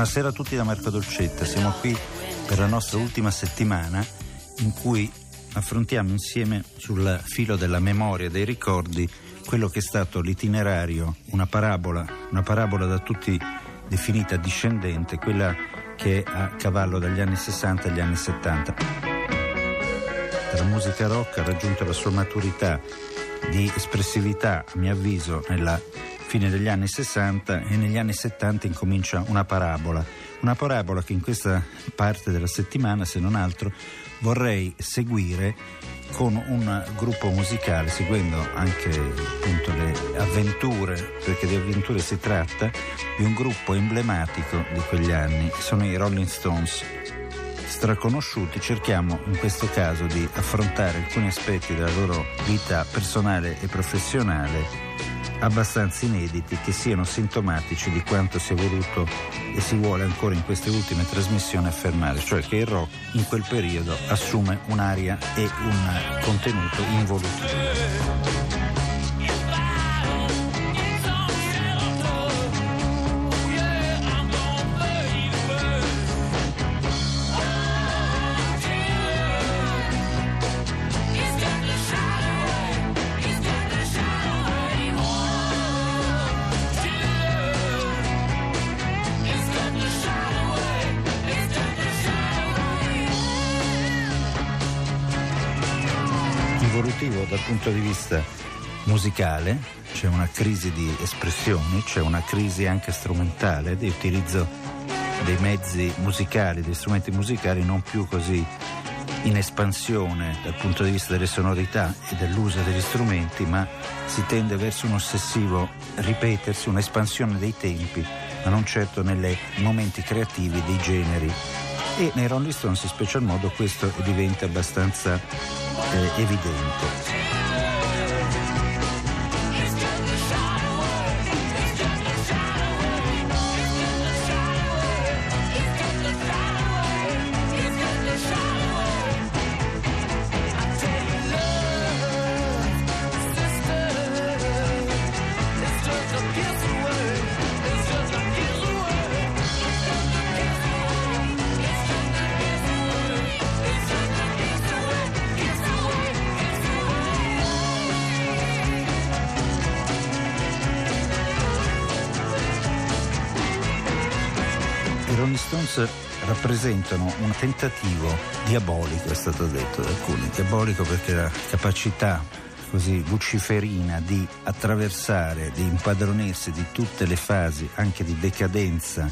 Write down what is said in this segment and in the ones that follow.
Buonasera a tutti da Marco Dolcetta, siamo qui per la nostra ultima settimana in cui affrontiamo insieme sul filo della memoria, dei ricordi, quello che è stato l'itinerario, una parabola, una parabola da tutti definita discendente, quella che è a cavallo dagli anni 60 agli anni 70. La musica rock ha raggiunto la sua maturità di espressività, a mio avviso, nella fine degli anni 60 e negli anni 70 incomincia una parabola. Una parabola che in questa parte della settimana, se non altro, vorrei seguire con un gruppo musicale, seguendo anche appunto le avventure, perché di avventure si tratta, di un gruppo emblematico di quegli anni, sono i Rolling Stones. Straconosciuti, cerchiamo in questo caso di affrontare alcuni aspetti della loro vita personale e professionale abbastanza inediti che siano sintomatici di quanto si è voluto e si vuole ancora in queste ultime trasmissioni affermare, cioè che il rock in quel periodo assume un'aria e un contenuto involutivo. Punto di vista musicale, c'è una crisi di espressioni, c'è una crisi anche strumentale di utilizzo dei mezzi musicali, degli strumenti musicali non più così in espansione dal punto di vista delle sonorità e dell'uso degli strumenti, ma si tende verso un ossessivo ripetersi, un'espansione dei tempi, ma non certo nei momenti creativi dei generi. E nei Rolling Stones in special modo questo diventa abbastanza eh, evidente. Stones rappresentano un tentativo diabolico, è stato detto da alcuni, diabolico perché la capacità così luciferina di attraversare, di impadronirsi di tutte le fasi anche di decadenza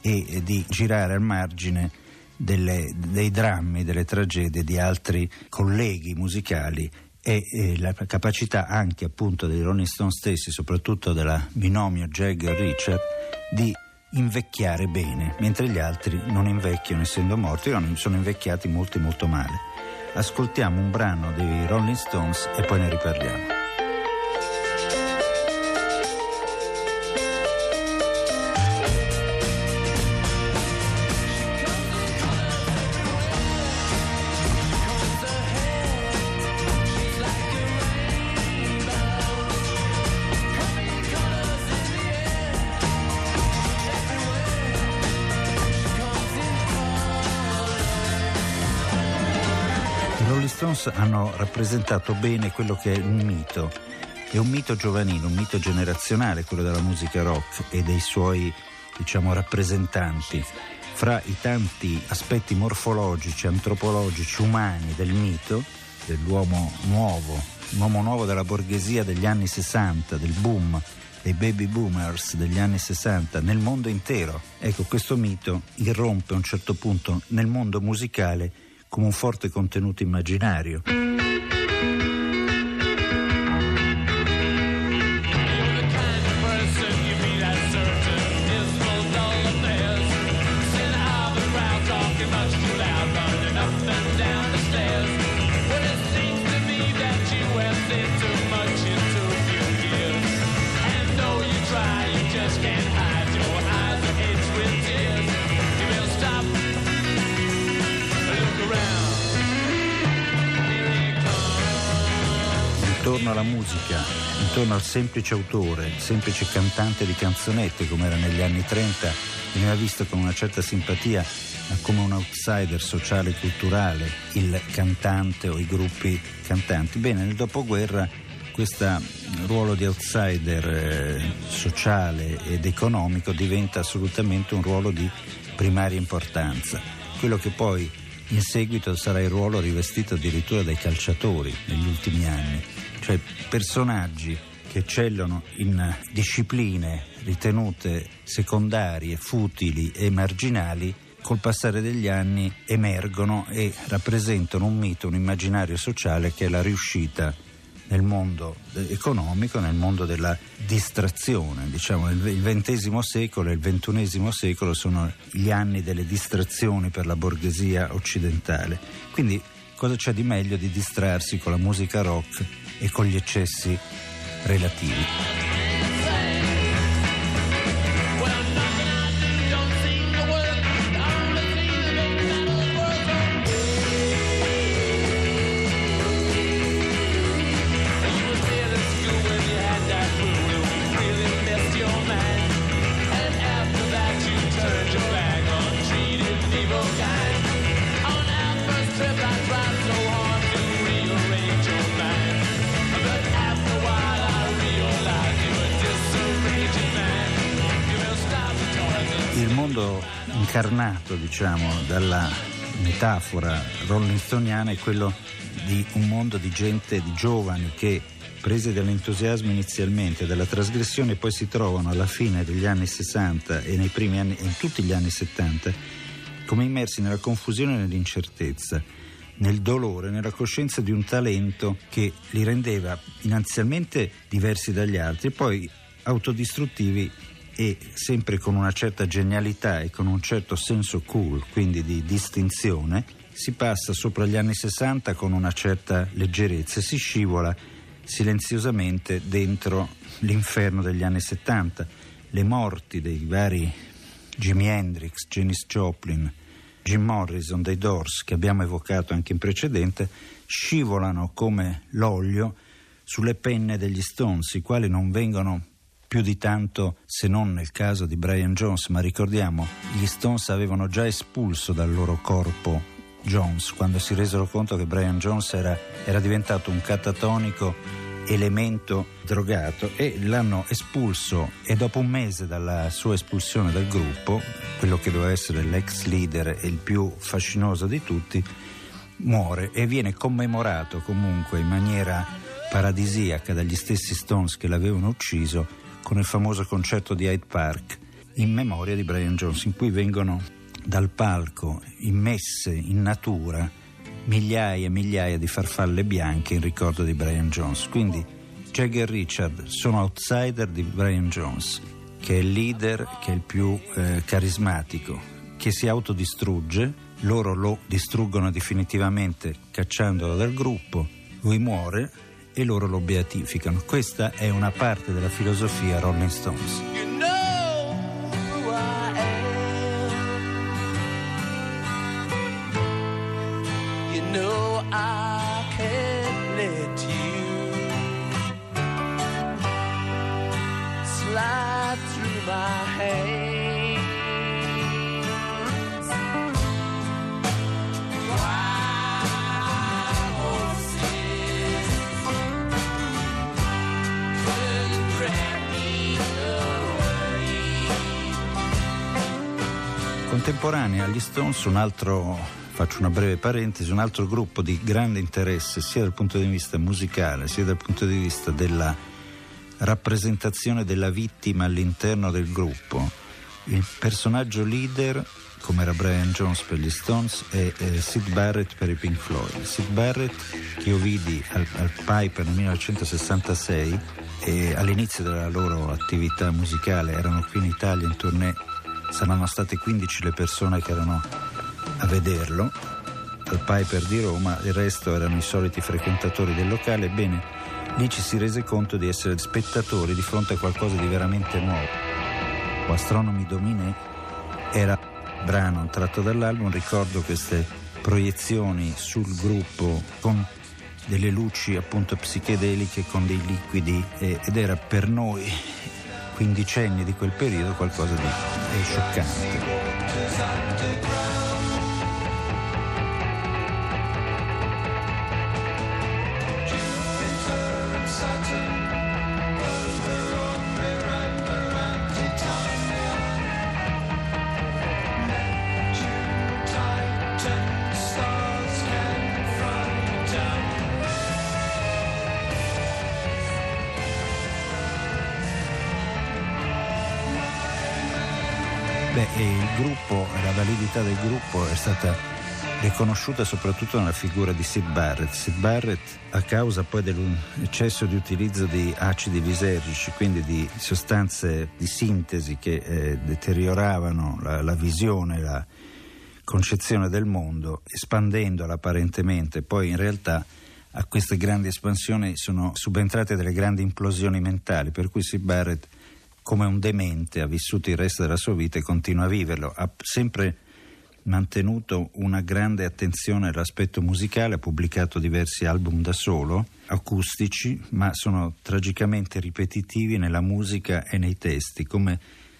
e di girare al margine delle, dei drammi, delle tragedie di altri colleghi musicali e, e, la capacità anche appunto dei Rolling Stone stessi, soprattutto della binomio Jagger-Richard, di invecchiare bene, mentre gli altri non invecchiano essendo morti, sono invecchiati molto molto male. Ascoltiamo un brano dei Rolling Stones e poi ne riparliamo. I Rolling Stones hanno rappresentato bene quello che è un mito. È un mito giovanile, un mito generazionale, quello della musica rock e dei suoi, diciamo, rappresentanti. Fra i tanti aspetti morfologici, antropologici, umani del mito, dell'uomo nuovo, l'uomo nuovo della borghesia degli anni 60, del boom, dei baby boomers degli anni 60 nel mondo intero. Ecco, questo mito irrompe a un certo punto nel mondo musicale come un forte contenuto immaginario. Intorno alla musica, intorno al semplice autore, semplice cantante di canzonette come era negli anni 30, veniva visto con una certa simpatia, come un outsider sociale e culturale, il cantante o i gruppi cantanti. Bene, nel dopoguerra questo ruolo di outsider eh, sociale ed economico diventa assolutamente un ruolo di primaria importanza. Quello che poi in seguito sarà il ruolo rivestito addirittura dai calciatori negli ultimi anni cioè personaggi che eccellono in discipline ritenute secondarie, futili e marginali, col passare degli anni emergono e rappresentano un mito, un immaginario sociale che è la riuscita nel mondo economico, nel mondo della distrazione. Diciamo, il XX secolo e il XXI secolo sono gli anni delle distrazioni per la borghesia occidentale. Quindi cosa c'è di meglio di distrarsi con la musica rock e con gli eccessi relativi. Incarnato, diciamo, dalla metafora rollingstoniana è quello di un mondo di gente, di giovani che presi dall'entusiasmo inizialmente, dalla trasgressione, poi si trovano alla fine degli anni 60 e nei primi anni, in tutti gli anni 70, come immersi nella confusione e nell'incertezza, nel dolore, nella coscienza di un talento che li rendeva inizialmente diversi dagli altri e poi autodistruttivi e sempre con una certa genialità e con un certo senso cool, quindi di distinzione, si passa sopra gli anni 60 con una certa leggerezza e si scivola silenziosamente dentro l'inferno degli anni 70. Le morti dei vari Jimi Hendrix, Janis Joplin, Jim Morrison dei Doors, che abbiamo evocato anche in precedente, scivolano come l'olio sulle penne degli Stones, i quali non vengono più di tanto se non nel caso di Brian Jones, ma ricordiamo, gli Stones avevano già espulso dal loro corpo Jones quando si resero conto che Brian Jones era, era diventato un catatonico elemento drogato e l'hanno espulso. E dopo un mese dalla sua espulsione dal gruppo, quello che doveva essere l'ex leader e il più fascinoso di tutti, muore e viene commemorato comunque in maniera paradisiaca dagli stessi Stones che l'avevano ucciso con il famoso concerto di Hyde Park in memoria di Brian Jones, in cui vengono dal palco immesse in natura migliaia e migliaia di farfalle bianche in ricordo di Brian Jones. Quindi Jagger e Richard sono outsider di Brian Jones, che è il leader, che è il più eh, carismatico, che si autodistrugge, loro lo distruggono definitivamente cacciandolo dal gruppo, lui muore e loro lo beatificano. Questa è una parte della filosofia Rolling Stones. slide through my hands. Contemporanea agli Stones un altro, faccio una breve parentesi, un altro gruppo di grande interesse sia dal punto di vista musicale sia dal punto di vista della rappresentazione della vittima all'interno del gruppo Il personaggio leader, come era Brian Jones per gli Stones, è, è Sid Barrett per i Pink Floyd. Sid Barrett, che io vidi al, al Piper nel 1966, e all'inizio della loro attività musicale erano qui in Italia in tournée, saranno state 15 le persone che erano a vederlo. Al Piper di Roma, il resto erano i soliti frequentatori del locale, ebbene lì ci si rese conto di essere spettatori di fronte a qualcosa di veramente nuovo. Astronomy Dominé era brano tratto dall'album, ricordo queste proiezioni sul gruppo con delle luci appunto psichedeliche con dei liquidi ed era per noi quindicenni di quel periodo qualcosa di scioccante. La validità del gruppo è stata riconosciuta soprattutto nella figura di Sid Barrett. Sid Barrett, a causa poi dell'eccesso di utilizzo di acidi lisergici, quindi di sostanze di sintesi che eh, deterioravano la, la visione, la concezione del mondo, espandendola apparentemente, poi in realtà a queste grandi espansioni sono subentrate delle grandi implosioni mentali, per cui Sid Barrett come un demente ha vissuto il resto della sua vita e continua a viverlo. Ha sempre mantenuto una grande attenzione all'aspetto musicale, ha pubblicato diversi album da solo, acustici, ma sono tragicamente ripetitivi nella musica e nei testi, come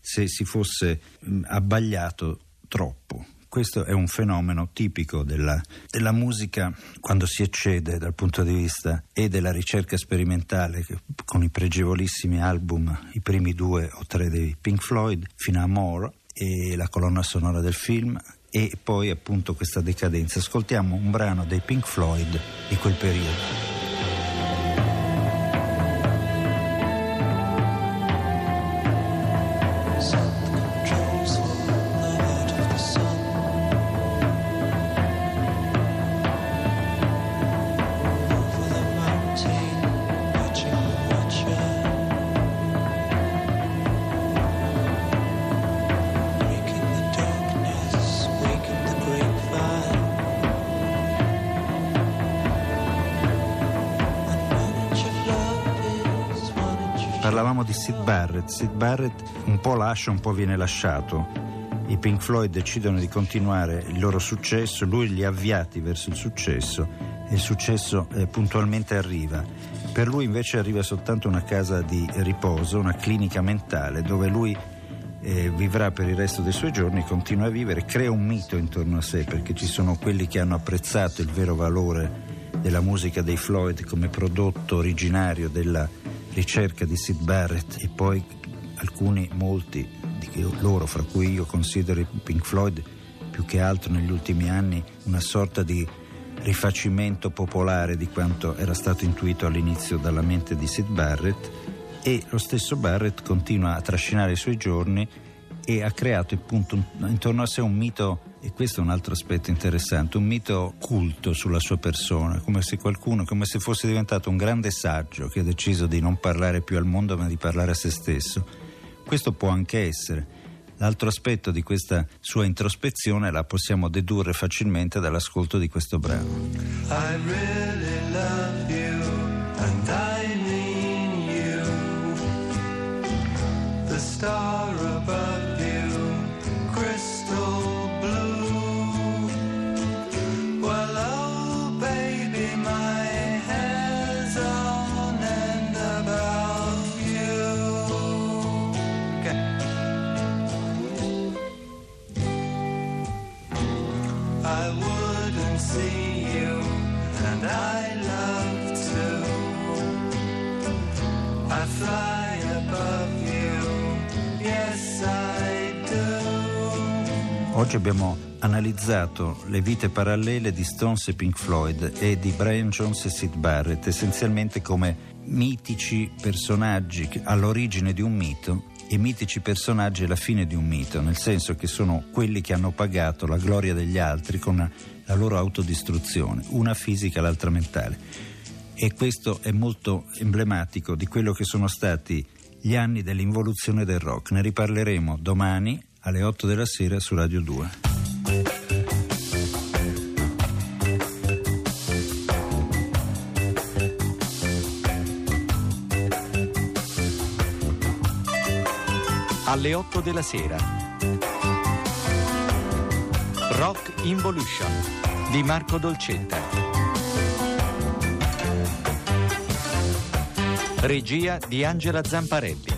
se si fosse abbagliato troppo. Questo è un fenomeno tipico della, della, musica quando si eccede dal punto di vista e della ricerca sperimentale con i pregevolissimi album, i primi due o tre dei Pink Floyd, fino a More e la colonna sonora del film e poi appunto questa decadenza. Ascoltiamo un brano dei Pink Floyd di quel periodo. Parlavamo di Sid Barrett. Sid Barrett un po' lascia, un po' viene lasciato. I Pink Floyd decidono di continuare il loro successo, lui li ha avviati verso il successo e il successo eh, puntualmente arriva. Per lui invece arriva soltanto una casa di riposo, una clinica mentale dove lui eh, vivrà per il resto dei suoi giorni, continua a vivere, crea un mito intorno a sé perché ci sono quelli che hanno apprezzato il vero valore della musica dei Floyd come prodotto originario della ricerca di Sid Barrett e poi alcuni, molti di loro, fra cui io considero Pink Floyd più che altro negli ultimi anni una sorta di rifacimento popolare di quanto era stato intuito all'inizio dalla mente di Sid Barrett e lo stesso Barrett continua a trascinare i suoi giorni e ha creato appunto intorno a sé un mito e questo è un altro aspetto interessante, un mito culto sulla sua persona, come se qualcuno, come se fosse diventato un grande saggio che ha deciso di non parlare più al mondo ma di parlare a se stesso. Questo può anche essere. L'altro aspetto di questa sua introspezione la possiamo dedurre facilmente dall'ascolto di questo brano. I really love you and I mean you. The star Oggi abbiamo analizzato le vite parallele di Stones e Pink Floyd e di Brian Jones e Sid Barrett, essenzialmente come mitici personaggi all'origine di un mito e mitici personaggi è la fine di un mito, nel senso che sono quelli che hanno pagato la gloria degli altri con la loro autodistruzione, una fisica, l'altra mentale. E questo è molto emblematico di quello che sono stati gli anni dell'involuzione del rock. Ne riparleremo domani alle 8 della sera su Radio 2. alle 8 della sera. Rock Involution di Marco Dolcetta. Regia di Angela Zamparelli.